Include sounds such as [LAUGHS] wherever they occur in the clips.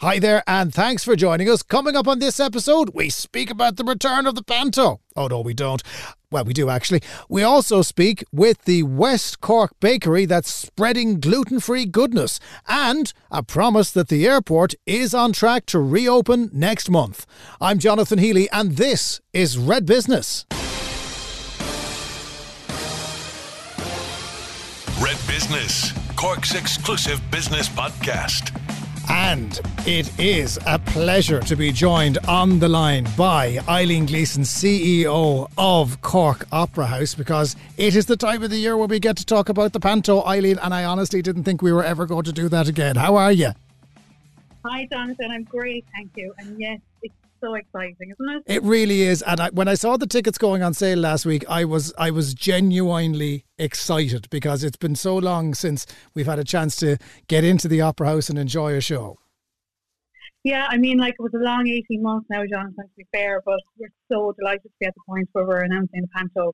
Hi there, and thanks for joining us. Coming up on this episode, we speak about the return of the panto. Oh, no, we don't. Well, we do actually. We also speak with the West Cork bakery that's spreading gluten free goodness and a promise that the airport is on track to reopen next month. I'm Jonathan Healy, and this is Red Business. Red Business, Cork's exclusive business podcast. And it is a pleasure to be joined on the line by Eibhlín Gleeson, CEO of Cork Opera House, because it is the time of the year where we get to talk about the panto, Eibhlín, and I honestly didn't think we were ever going to do that again. How are you? Hi, Jonathan. I'm great, thank you. And yes, it's so exciting, isn't it? It really is. And I, when I saw the tickets going on sale last week, I was I was genuinely excited because it's been so long since we've had a chance to get into the opera house and enjoy a show. Yeah, I mean, like it was a long 18 months now, Jonathan, to be fair, but we're so delighted to be at the point where we're announcing the panto.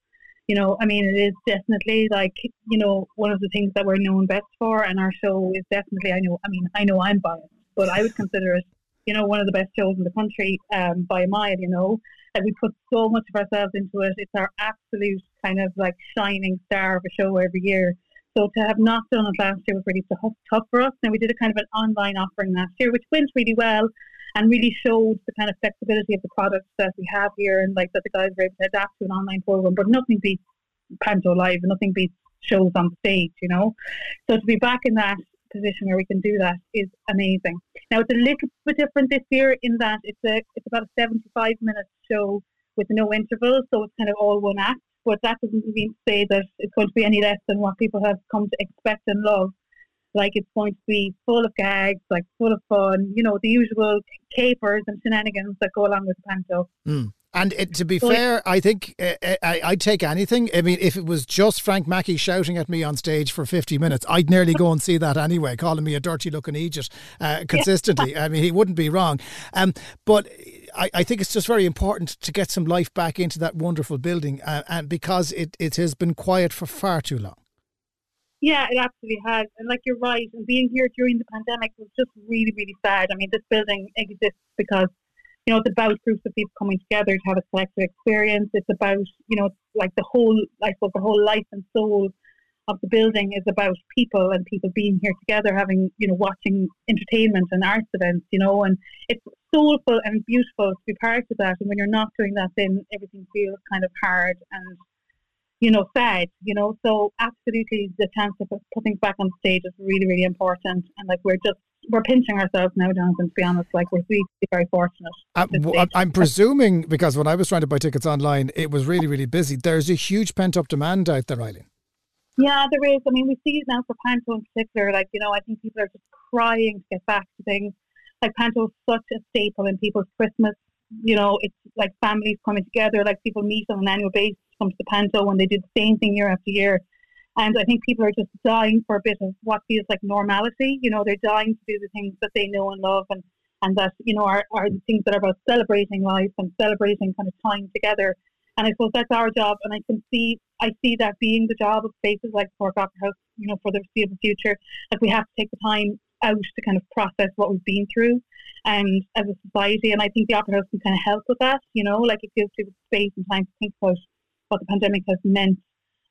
You know, I mean, it is definitely like, you know, one of the things that we're known best for, and our show is definitely, I know, I mean, I know I'm biased, but I would consider it you know, one of the best shows in the country um, by a mile, you know. And we put so much of ourselves into it. It's our absolute kind of like shining star of a show every year. So to have not done it last year was really tough, tough for us. And we did a kind of an online offering last year, which went really well and really showed the kind of flexibility of the products that we have here and like that the guys were able to adapt to an online program. But nothing beats Panto Live and nothing beats shows on stage, you know. So to be back in that position where we can do that is amazing. Now it's a little bit different this year in that it's a it's about a 75 minute show with no intervals, so it's kind of all one act. But that doesn't mean to say that it's going to be any less than what people have come to expect and love. Like it's going to be full of gags, like full of fun, you know, the usual capers and shenanigans that go along with the panto. Mm. And it, to be fair, I think uh, I, would take anything. I mean, if it was just Frank Mackey shouting at me on stage for 50 minutes, I'd nearly go and see that anyway, calling me a dirty looking Egypt uh, consistently. Yeah. I mean, he wouldn't be wrong. Um, but I, I, think it's just very important to get some life back into that wonderful building uh, and because it, it has been quiet for far too long. Yeah, it absolutely has. And like you're right, and being here during the pandemic was just really, really sad. I mean, this building exists because you know, it's about groups of people coming together to have a collective experience. It's about, you know, like the whole, I suppose, the whole life and soul of the building is about people and people being here together, having, you know, watching entertainment and arts events, you know, and it's soulful and beautiful to be part of that. And when you're not doing that, then everything feels kind of hard and, you know, sad, you know. So absolutely the chance of putting back on stage is really, really important. And like we're just we're pinching ourselves now, Jonathan. To be honest, like we're really very fortunate. Uh, I'm, presuming because when I was trying to buy tickets online, it was really really busy. There's a huge pent up demand out there, Eibhlín. Yeah, there is. I mean, we see it now for Panto in particular. Like you know, I think people are just crying to get back to things. Like Panto is such a staple in people's Christmas. You know, it's like families coming together. Like people meet on an annual basis, comes to Panto, and they do the same thing year after year. And I think people are just dying for a bit of what feels like normality. You know, they're dying to do the things that they know and love and, and that, you know, are, are the things that are about celebrating life and celebrating kind of time together. And I suppose that's our job. And I can see, I see that being the job of places like Cork Opera House, you know, for the foreseeable future, that we have to take the time out to kind of process what we've been through and as a society. And I think the Opera House can kind of help with that, you know, like it gives people space and time to think about what the pandemic has meant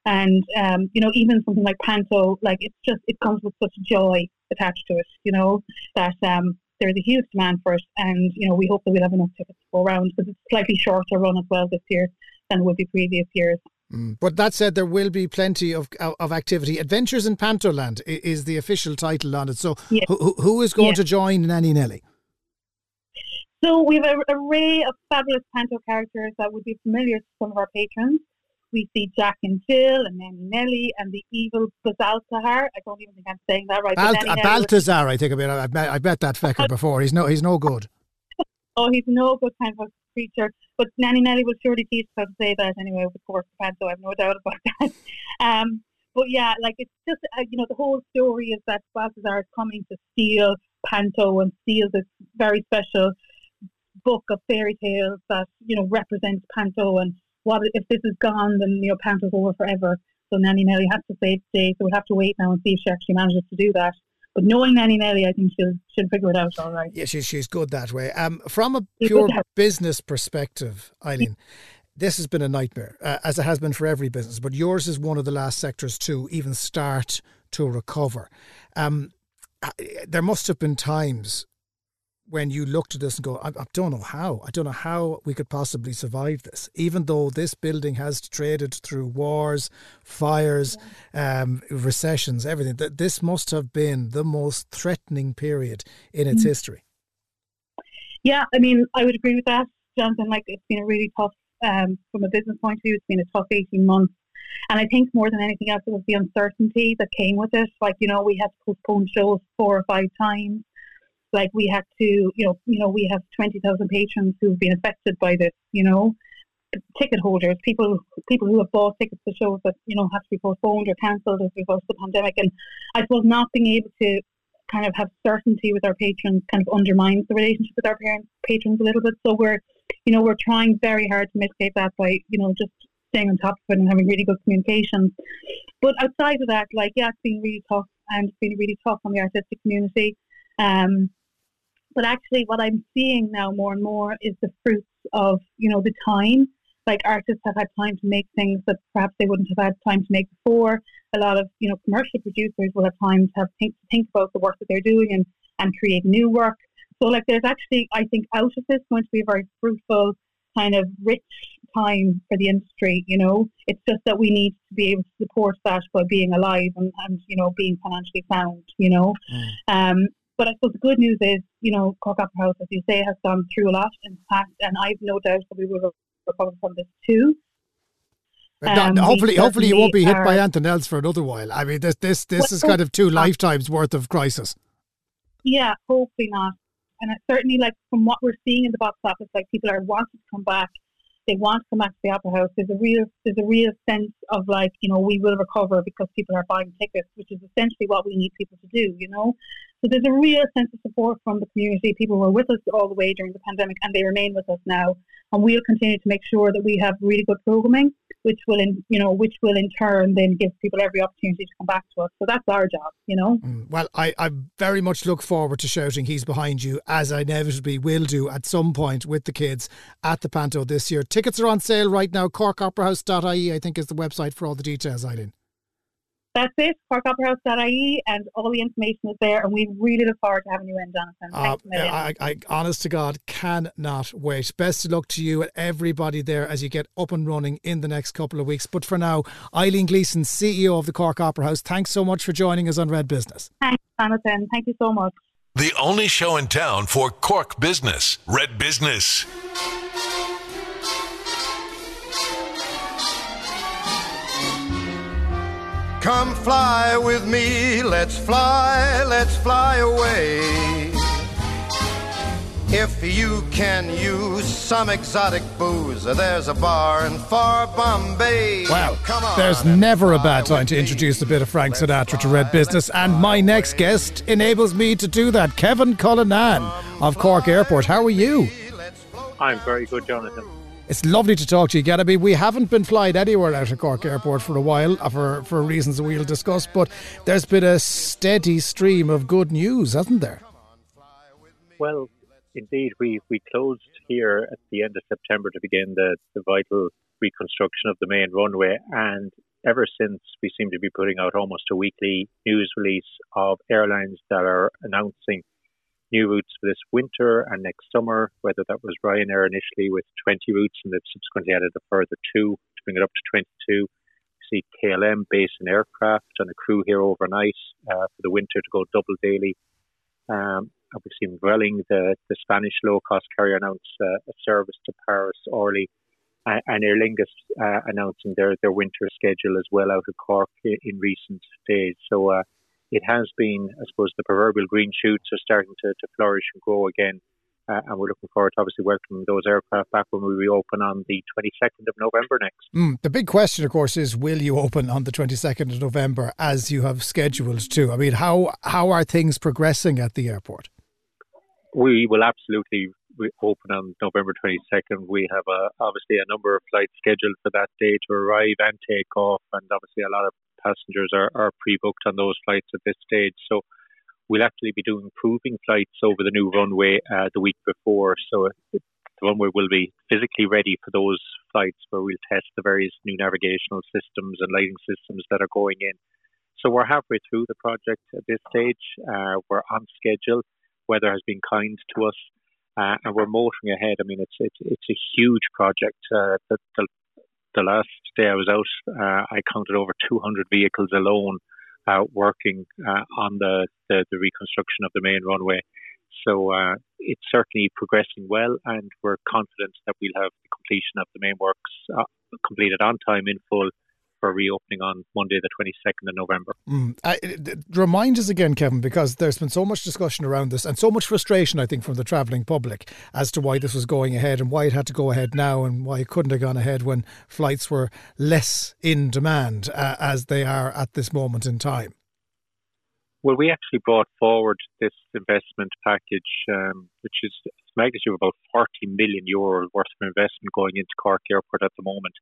and um, you know, even something like Panto, like it's just it comes with such joy attached to it. You know that um, there's a huge demand for it, and you know we hope that we'll have enough tickets to go around because it's slightly shorter run as well this year than it would be previous years. Mm. But that said, there will be plenty of of activity. Adventures in Pantoland is the official title on it. So, yeah. who, who is going yeah. to join Nanny Nelly? So we have an array of fabulous Panto characters that would be familiar to some of our patrons we see Jack and Jill and Nanny Nelly and the evil Balthazar. I don't even think I'm saying that right. Balt- uh, Balthazar, I think. I mean, I've met, I've met that fecker before. He's no, he's no good. [LAUGHS] oh, he's no good kind of creature. But Nanny Nelly will surely teach us how to say that anyway, of course, so I have no doubt about [LAUGHS] that. Um, but yeah, like it's just, uh, you know, the whole story is that Balthazar is coming to steal Panto and steal this very special book of fairy tales that, you know, represents Panto and what if this is gone, then your know Panto's over forever. So Nanny Nelly has to save the day. So we'll have to wait now and see if she actually manages to do that. But knowing Nanny Nelly, I think she'll she'll figure it out all right. Yeah, she's she's good that way. Um, from a pure business perspective, Eibhlín, this has been a nightmare, uh, as it has been for every business. But yours is one of the last sectors to even start to recover. Um, uh, there must have been times when you looked at this and go, I, I, don't know how. I don't know how we could possibly survive this, even though this building has traded through wars, fires, um, recessions, everything. That this must have been the most threatening period in its mm-hmm. history. Yeah, I mean, I would agree with that, Jonathan. Like, it's been a really tough, um, from a business point of view, it's been a tough 18 months. And I think more than anything else, it was the uncertainty that came with it. Like, you know, we had to postpone shows four or five times like we had to, you know, you know, we have twenty thousand patrons who've been affected by this. You know, ticket holders, people people who have bought tickets to shows that you know have to be postponed or cancelled as a result of the pandemic. And I suppose not being able to kind of have certainty with our patrons kind of undermines the relationship with our parents patrons a little bit. So we're, you know, we're trying very hard to mitigate that by you know just staying on top of it and having really good communications. But outside of that, like yeah, it's been really tough and it's been really tough on the artistic community. Um, but actually, what I'm seeing now more and more is the fruits of, you know, the time. Like artists have had time to make things that perhaps they wouldn't have had time to make before. A lot of, you know, commercial producers will have time to have think, to think about the work that they're doing and, and create new work. So, like, there's actually, I think, out of this going to be a very fruitful, kind of rich time for the industry. You know, it's just that we need to be able to support that by being alive and, and you know, being financially sound. You know, mm. um, but I suppose the good news is, you know, Cork Opera House, as you say, has gone through a lot in the past, and I've no doubt that we will recover from this too. Um, hopefully, hopefully you won't be hit by anything else for another while. I mean, this this this well, is kind of two lifetimes worth of crisis. Yeah, hopefully not. And certainly, like from what we're seeing in the box office, like people are wanting to come back they want to come back to the opera house. There's a real there's a real sense of like you know we will recover because people are buying tickets, which is essentially what we need people to do. You know, so there's a real sense of support from the community. People were with us all the way during the pandemic, and they remain with us now. And we'll continue to make sure that we have really good programming, which will, in, you know, which will in turn then give people every opportunity to come back to us. So that's our job, you know. Mm, well, I, I very much look forward to shouting "He's behind you," as I inevitably will do at some point with the kids at the Panto this year. Tickets are on sale right now. CorkOperaHouse.ie, I think, is the website for all the details, Eibhlín that's it, corkoperahouse.ie, and all the information is there. And we really look forward to having you in, Jonathan. Uh, I, I, honest to God, cannot wait. Best of luck to you and everybody there as you get up and running in the next couple of weeks. But for now, Eibhlín Gleeson, CEO of the Cork Opera House, thanks so much for joining us on Red Business. Thanks, Jonathan. Thank you so much. The only show in town for Cork business, Red Business. Come fly with me, let's fly, let's fly away. If you can use some exotic booze, there's a bar in far Bombay. Well, there's never a bad time to introduce a bit of Frank Sinatra to Red Business, and my next guest enables me to do that. Kevin Cullinane of Cork Airport. How are you? I'm very good, Jonathan. It's lovely to talk to you mean, we haven't been flying anywhere out of Cork Airport for a while, uh, for, for reasons we'll discuss, but there's been a steady stream of good news, hasn't there? Well, indeed, we, we closed here at the end of September to begin the, the vital reconstruction of the main runway, and ever since we seem to be putting out almost a weekly news release of airlines that are announcing new routes for this winter and next summer, whether that was Ryanair initially with 20 routes and they've subsequently added a further two to bring it up to 22. We see KLM base an aircraft and a crew here overnight uh, for the winter to go double daily. Um, we've seen Vueling, the, the Spanish low cost carrier, announce uh, a service to Paris, Orly, uh, and Aer Lingus uh, announcing their, their winter schedule as well out of Cork in, in recent days. So uh, it has been, I suppose, the proverbial green shoots are starting to, to flourish and grow again. Uh, and we're looking forward to obviously welcoming those aircraft back when we reopen on the 22nd of November next. Mm, the big question, of course, is will you open on the 22nd of November as you have scheduled to? I mean, how, how are things progressing at the airport? We will absolutely open on November 22nd. We have a, obviously a number of flights scheduled for that day to arrive and take off, and obviously a lot of passengers are, are pre-booked on those flights at this stage. So we'll actually be doing proving flights over the new runway uh, the week before. So the runway will be physically ready for those flights where we'll test the various new navigational systems and lighting systems that are going in. So we're halfway through the project at this stage. Uh, we're on schedule. Weather has been kind to us, uh, and we're motoring ahead. I mean, it's it's it's a huge project. Uh, the, the, the last day I was out, uh, I counted over 200 vehicles alone uh, working uh, on the, the, the reconstruction of the main runway. So uh, it's certainly progressing well, and we're confident that we'll have the completion of the main works uh, completed on time in full for reopening on Monday, the 22nd of November. Mm. Uh, remind us again, Kevin, because there's been so much discussion around this and so much frustration, I think, from the travelling public as to why this was going ahead and why it had to go ahead now and why it couldn't have gone ahead when flights were less in demand uh, as they are at this moment in time. Well, we actually brought forward this investment package, um, which is magnitude of about 40 million euros worth of investment going into Cork Airport at the moment.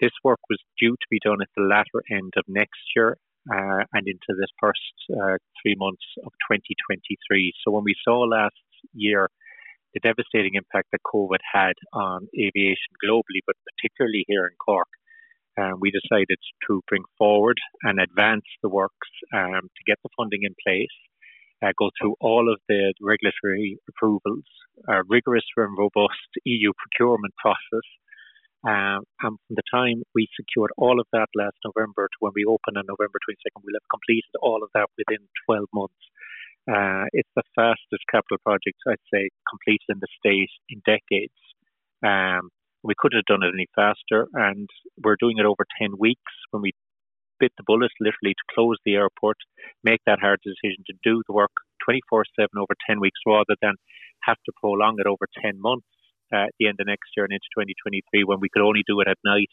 This work was due to be done at the latter end of next year uh, and into the first uh, three months of 2023. So when we saw last year the devastating impact that COVID had on aviation globally, but particularly here in Cork, um, we decided to bring forward and advance the works um, to get the funding in place, uh, go through all of the regulatory approvals, a rigorous and robust EU procurement process, um, and from the time we secured all of that last November to when we open on November 22nd, we'll have completed all of that within 12 months. Uh, it's the fastest capital project, I'd say, completed in the state in decades. Um, we couldn't have done it any faster, and we're doing it over 10 weeks when we bit the bullet literally to close the airport, make that hard decision to do the work 24 7 over 10 weeks rather than have to prolong it over 10 months uh, at the end of next year and into 2023 when we could only do it at night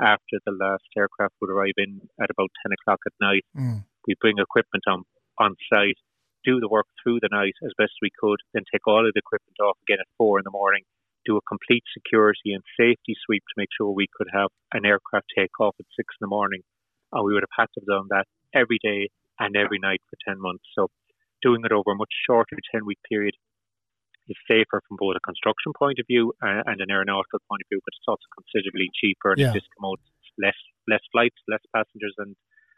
after the last aircraft would arrive in at about 10 o'clock at night. Mm. We bring equipment on, on site, do the work through the night as best we could, then take all of the equipment off again at 4 in the morning, do a complete security and safety sweep to make sure we could have an aircraft take off at 6 in the morning. And we would have had to have done that every day and every night for 10 months. So doing it over a much shorter 10 week period is safer from both a construction point of view uh, and an aeronautical point of view, but it's also considerably cheaper and yeah. it discommodities less less flights, less passengers, and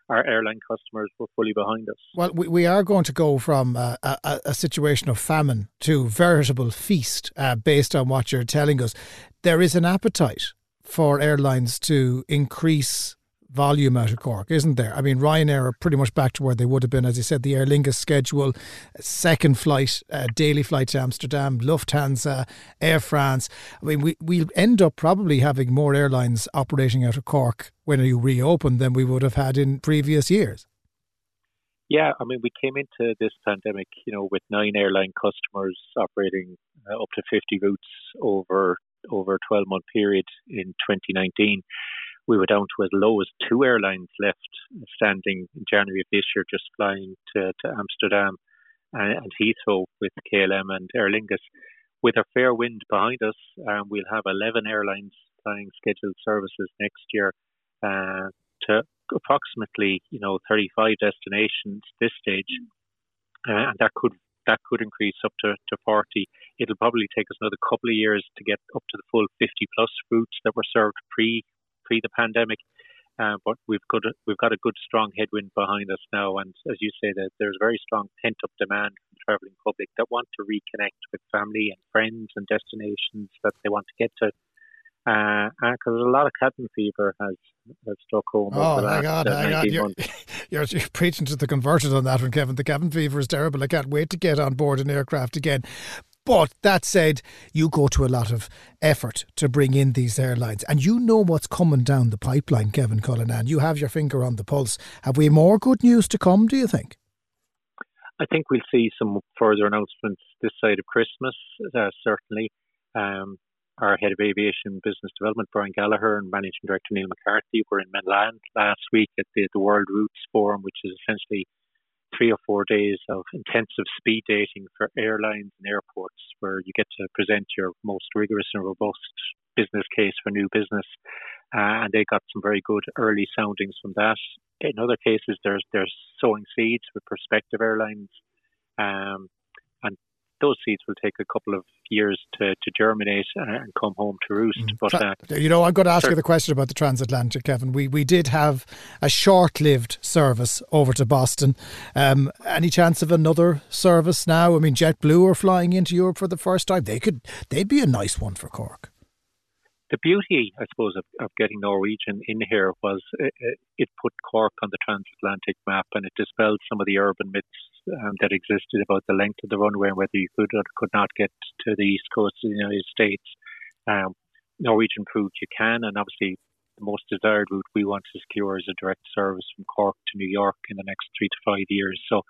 our airline customers were fully behind us. Well, we, we are going to go from a, a, a situation of famine to veritable feast uh, based on what you're telling us. There is an appetite for airlines to increase volume out of Cork, isn't there? I mean, Ryanair are pretty much back to where they would have been, as you said, the Aer Lingus schedule, second flight, uh, daily flight to Amsterdam, Lufthansa, Air France. I mean, we, we'll end up probably having more airlines operating out of Cork when you reopen than we would have had in previous years. Yeah, I mean, we came into this pandemic, you know, with nine airline customers operating uh, up to 50 routes over over a 12 month period in 2019 we were down to as low as two airlines left standing in January of this year, just flying to, to Amsterdam and, and Heathrow with KLM and Aer Lingus. With a fair wind behind us, um, we'll have 11 airlines flying scheduled services next year uh, to approximately, you know, 35 destinations this stage, uh, and that could that could increase up to, to 40. It'll probably take us another couple of years to get up to the full 50 plus routes that were served pre pre the pandemic. Uh, but we've got a, we've got a good strong headwind behind us now, and as you say, that there's very strong pent up demand from the travelling public that want to reconnect with family and friends and destinations that they want to get to. Because uh, a lot of cabin fever has, has struck home. Oh over my God! Uh, God. You're, [LAUGHS] you're, you're, preaching to the converted on that one, Kevin. The cabin fever is terrible. I can't wait to get on board an aircraft again. But that said, you go to a lot of effort to bring in these airlines, and you know what's coming down the pipeline, Kevin Cullinane. You have your finger on the pulse. Have we more good news to come, do you think? I think we'll see some further announcements this side of Christmas, uh, certainly. Um, our head of aviation business development, Brian Gallagher, and managing director Neil McCarthy were in Milan last week at the, the World Routes Forum, which is essentially three or four days of intensive speed dating for airlines and airports where you get to present your most rigorous and robust business case for new business. Uh, and they got some very good early soundings from that. In other cases, there's there's sowing seeds with prospective airlines Um, those seeds will take a couple of years to, to germinate and come home to roost. Mm. But uh, you know, I'm going to ask sure. you the question about the transatlantic, Kevin. We we did have a short-lived service over to Boston. Um, any chance of another service now? I mean, JetBlue are flying into Europe for the first time. They could they'd be a nice one for Cork the beauty, I suppose, of, of getting Norwegian in here was it, it, put Cork on the transatlantic map and it dispelled some of the urban myths um, that existed about the length of the runway and whether you could or could not get to the east coast of the United States. Um, Norwegian proved you can, and obviously the most desired route we want to secure is a direct service from Cork to New York in the next three to five years. So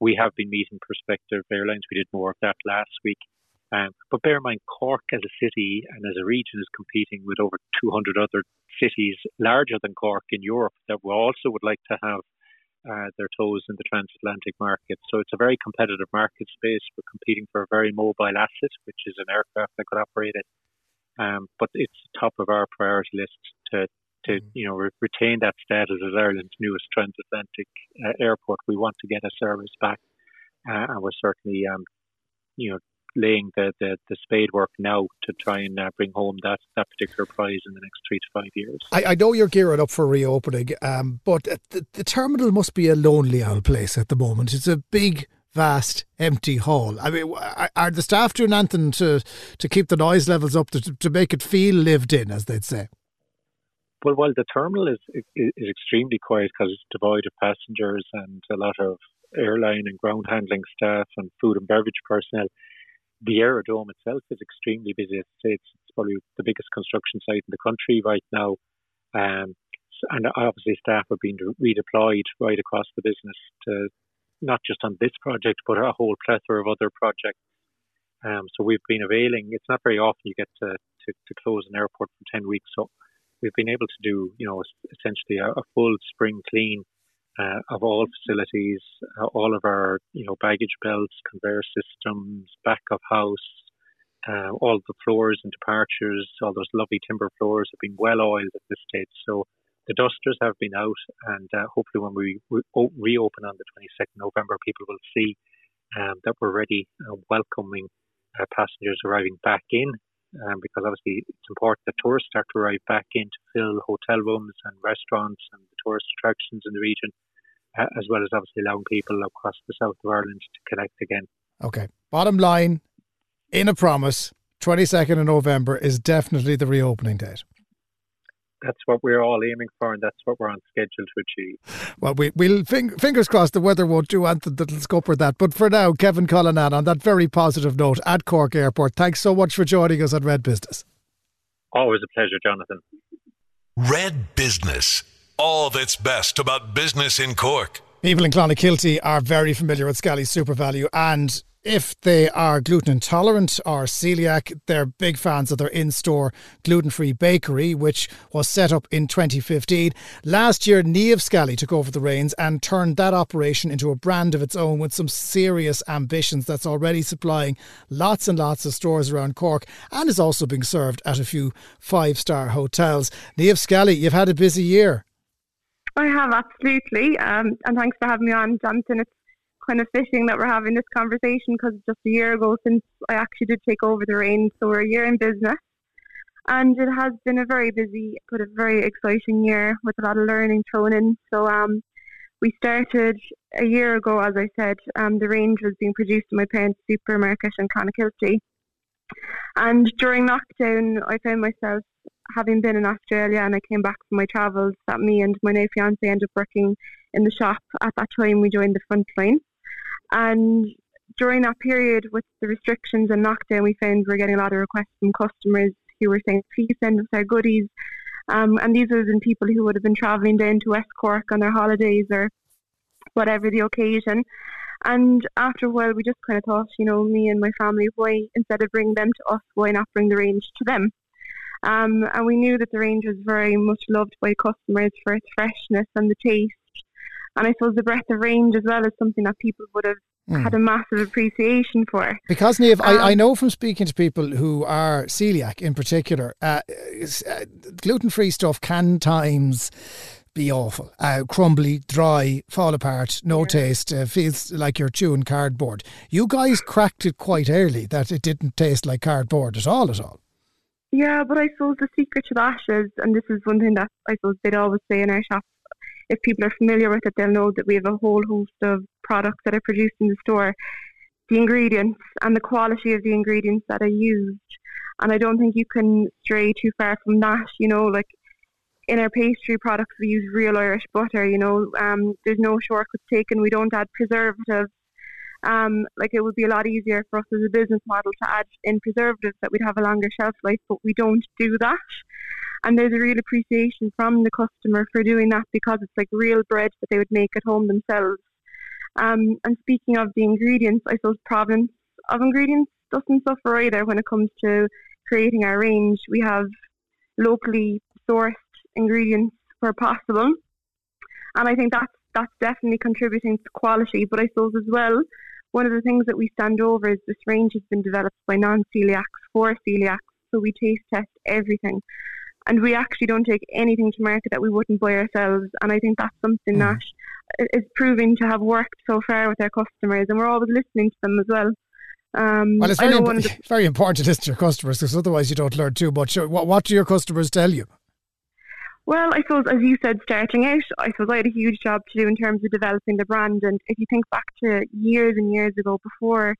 we have been meeting prospective airlines. We did more of that last week. Um, but bear in mind, Cork as a city and as a region is competing with over 200 other cities larger than Cork in Europe that we also would like to have uh, their toes in the transatlantic market. So it's a very competitive market space. We're competing for a very mobile asset, which is an aircraft that could operate it. Um, but it's top of our priority list to to mm. you know re- retain that status as Ireland's newest transatlantic uh, airport. We want to get a service back, uh, and we're certainly um, you know laying the, the, the spade work now to try and uh, bring home that, that particular prize in the next three to five years. I, I know you're gearing up for reopening, um, but the, the terminal must be a lonely old place at the moment. It's a big vast empty hall. I mean, are the staff doing anything to to keep the noise levels up to to make it feel lived in, as they'd say? Well, while the terminal is is, is extremely quiet because it's devoid of passengers and a lot of airline and ground handling staff and food and beverage personnel, the aerodrome itself is extremely busy. It's, it's, probably the biggest construction site in the country right now. Um, and obviously, staff are being redeployed right across the business to not just on this project, but a whole plethora of other projects. Um, so we've been availing. It's not very often you get to, to, to, close an airport for ten weeks. So we've been able to do, you know, essentially a, a full spring clean uh, of all facilities, uh, all of our you know baggage belts, conveyor systems, back of house, uh, all the floors and departures, all those lovely timber floors have been well oiled at this stage. So the dusters have been out, and uh, hopefully when we re- reopen on the 22nd November, people will see um, that we're ready, welcoming uh, passengers arriving back in. Um, because obviously it's important that tourists start to arrive back in to fill hotel rooms and restaurants and the tourist attractions in the region Uh, as well as obviously allowing people across the south of Ireland to connect again. Okay. Bottom line, in a promise, 22nd of November is definitely the reopening date. That's what we're all aiming for, and that's what we're on schedule to achieve. Well, we, we'll fing, fingers crossed the weather won't do anything that'll scupper that. But for now, Kevin Cullinane, on that very positive note at Cork Airport, thanks so much for joining us on Red Business. Always a pleasure, Jonathan. Red Business all that's best about business in Cork. People in Clonakilty are very familiar with Scally's SuperValu, and if they are gluten intolerant or celiac, they're big fans of their in store gluten free bakery, which was set up in 2015. Last year, Niamh Scally took over the reins and turned that operation into a brand of its own with some serious ambitions that's already supplying lots and lots of stores around Cork and is also being served at a few five star hotels. Niamh Scally, you've had a busy year. I have absolutely, um, and thanks for having me on, Jonathan. It's kind of fitting that we're having this conversation because just a year ago since I actually did take over the reins, so we're a year in business, and it has been a very busy but a very exciting year with a lot of learning thrown in. So um, we started a year ago, as I said. Um, the range was being produced in my parents' supermarket in Clonakilty, and during lockdown, I found myself having been in Australia and I came back from my travels, that me and my now fiance ended up working in the shop. At that time, we joined the front line. And during that period, with the restrictions and lockdown, we found we were getting a lot of requests from customers who were saying, please send us our goodies. Um, and these would have been people who would have been travelling down to West Cork on their holidays or whatever the occasion. And after a while, we just kind of thought, you know, me and my family, why instead of bringing them to us, why not bring the range to them? Um, and we knew that the range was very much loved by customers for its freshness and the taste. And I suppose the breadth of range as well is something that people would have mm. had a massive appreciation for. Because, Niamh, um, I, I um, know from speaking to people who are celiac in particular, uh, uh gluten free stuff can times be awful. Uh, crumbly, dry, fall apart, no yeah. taste, uh, feels like you're chewing cardboard. You guys cracked it quite early that it didn't taste like cardboard at all, at all. Yeah, but I suppose the secret to that is, and this is one thing that I suppose they'd always say in our shop, if people are familiar with it, they'll know that we have a whole host of products that are produced in the store. The ingredients and the quality of the ingredients that are used. And I don't think you can stray too far from that. You know, like in our pastry products, we use real Irish butter. You know, um, there's no shortcuts taken. We don't add preservatives. Um, like it would be a lot easier for us as a business model to add in preservatives that we'd have a longer shelf life, but we don't do that. And there's a real appreciation from the customer for doing that because it's like real bread that they would make at home themselves. Um, and speaking of the ingredients, I suppose provenance of ingredients doesn't suffer either when it comes to creating our range. We have locally sourced ingredients where possible, and I think that's that's definitely contributing to quality. But I suppose as well, one of the things that we stand over is this range has been developed by non-celiacs for celiacs, so we taste test everything and we actually don't take anything to market that we wouldn't buy ourselves. And I think that's something mm. that is proving to have worked so far with our customers, and we're always listening to them as well. Um, well, it's very, imp- the- [LAUGHS] very important to listen to your customers because otherwise you don't learn too much. What, what do your customers tell you? Well, I suppose, as you said, starting out, I suppose I had a huge job to do in terms of developing the brand. And if you think back to years and years ago, before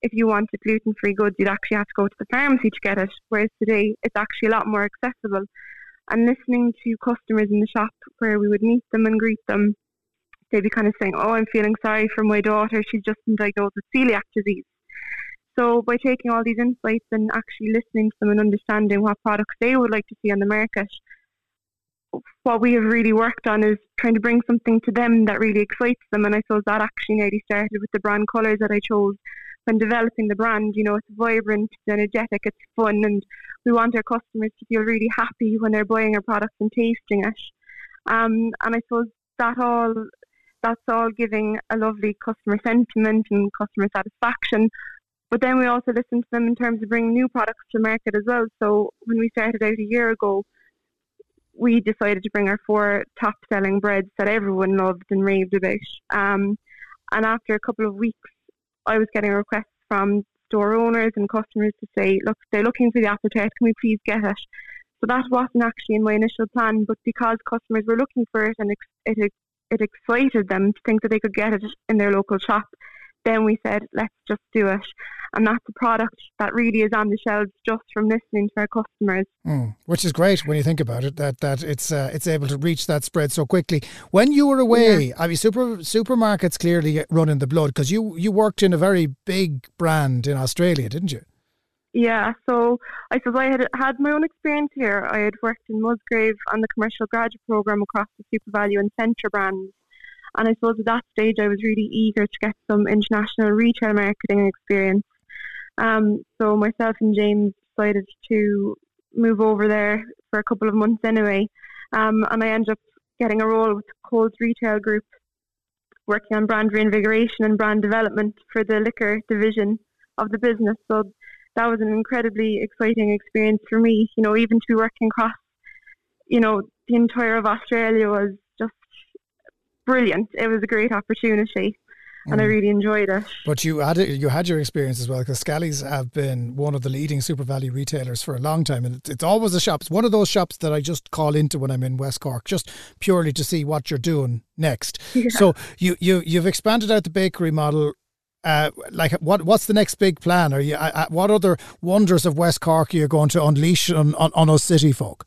if you wanted gluten free goods, you'd actually have to go to the pharmacy to get it. Whereas today, it's actually a lot more accessible. And listening to customers in the shop where we would meet them and greet them, they'd be kind of saying, Oh, I'm feeling sorry for my daughter. She's just been diagnosed with celiac disease. So, by taking all these insights and actually listening to them and understanding what products they would like to see on the market, what we have really worked on is trying to bring something to them that really excites them. And I suppose that actually nearly started with the brand colours that I chose when developing the brand, you know, it's vibrant, it's energetic, it's fun, and we want our customers to feel really happy when they're buying our products and tasting it. Um, and I suppose that all that's all giving a lovely customer sentiment and customer satisfaction. But then we also listen to them in terms of bringing new products to market as well. So when we started out a year ago, we decided to bring our four top selling breads that everyone loved and raved about. Um, and after a couple of weeks, I was getting requests from store owners and customers to say, look, they're looking for the apple tart, can we please get it? So that wasn't actually in my initial plan, but because customers were looking for it and it, it, it excited them to think that they could get it in their local shop, then we said, let's just do it. And that's a product that really is on the shelves just from listening to our customers. Mm, which is great when you think about it, that that it's uh, it's able to reach that spread so quickly. When you were away, yeah. I mean, super supermarkets clearly run in the blood because you, you worked in a very big brand in Australia, didn't you? Yeah, so I suppose I had had my own experience here. I had worked in Musgrave on the commercial graduate program across the SuperValu and Centra brands. And I suppose at that stage, I was really eager to get some international retail marketing experience. Um, so myself and James decided to move over there for a couple of months anyway. Um, and I ended up getting a role with Coles Retail Group, working on brand reinvigoration and brand development for the liquor division of the business. So that was an incredibly exciting experience for me. You know, even to be working across, you know, the entire of Australia was brilliant. It was a great opportunity. And mm. I really enjoyed it. But you had you had your experience as well because Scally's have been one of the leading SuperValu retailers for a long time, and it's always a shop. It's one of those shops that I just call into when I'm in West Cork, just purely to see what you're doing next. [LAUGHS] Yeah. So you you you've expanded out the bakery model uh, like what what's the next big plan? Are you uh, uh what other wonders of West Cork are you going to unleash on, on, on us city folk?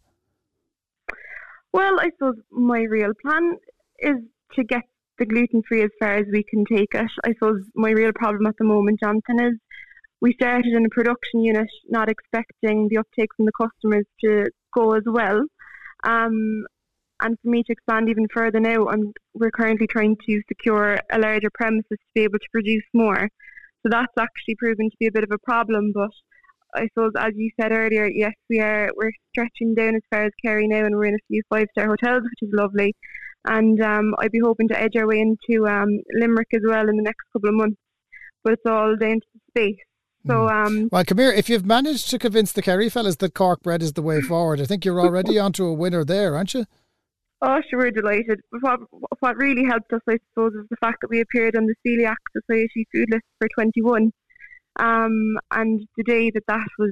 Well, I suppose my real plan is to get the gluten free as far as we can take it. I suppose my real problem at the moment, Jonathan, is we started in a production unit not expecting the uptake from the customers to go as well. Um, and for me to expand even further now, and we're currently trying to secure a larger premises to be able to produce more. So that's actually proven to be a bit of a problem. But I suppose, as you said earlier, yes, we are we're stretching down as far as Kerry now, and we're in a few five star hotels, which is lovely and um, I'd be hoping to edge our way into um, Limerick as well in the next couple of months. But it's all down to the space. So, hmm. um, well, come here. If you've managed to convince the Kerry fellas that Cork bread is the way forward, I think you're already [LAUGHS] onto a winner there, aren't you? Oh, sure, we're delighted. What, what really helped us, I suppose, is the fact that we appeared on the Celiac Society food list for 21. Um, and the day that that was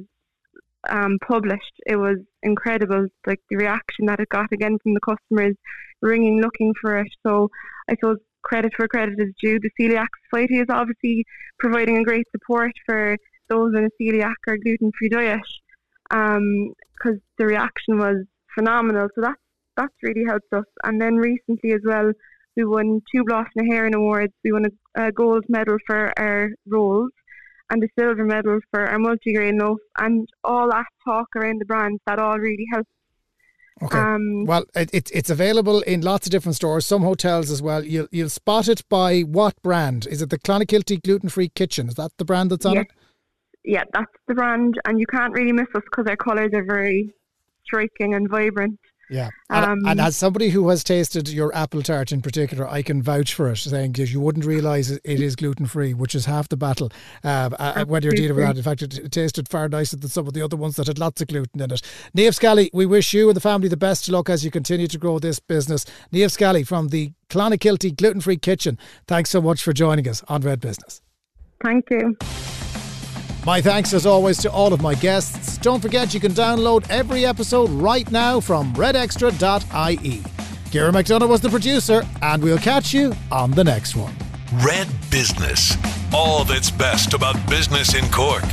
um, published, it was incredible. Like the reaction that it got again from the customers ringing, looking for it. So I suppose credit for credit is due. The Celiac Society is obviously providing a great support for those in a celiac or gluten free diet because um, the reaction was phenomenal. So that's that's really helped us. And then recently as well, we won two na hÉireann Awards. We won a, a gold medal for our rolls and a silver medal for our multi-grain loaf, and all that talk around the brand that all really helps. Okay. Um, well, it, it's available in lots of different stores, some hotels as well. You'll you'll spot it by what brand? Is it the Clonakilty Gluten Free Kitchen? Is that the brand that's on yeah. it? Yeah, that's the brand, and you can't really miss us because our colours are very striking and vibrant. Yeah, and, um, and, as somebody who has tasted your apple tart in particular, I can vouch for it, saying you wouldn't realise it is gluten free, which is half the battle uh, uh when you're dealing with that. In fact, it, it, tasted far nicer than some of the other ones that had lots of gluten in it. Niamh Scally, we wish you and the family the best of luck as you continue to grow this business. Niamh Scally from the Clonakilty Gluten Free Kitchen. Thanks so much for joining us on Red Business. Thank you. My thanks as always to all of my guests. Don't forget you can download every episode right now from redextra.ie. Kira McDonough was the producer, and we'll catch you on the next one. Red Business. All that's best about business in Cork.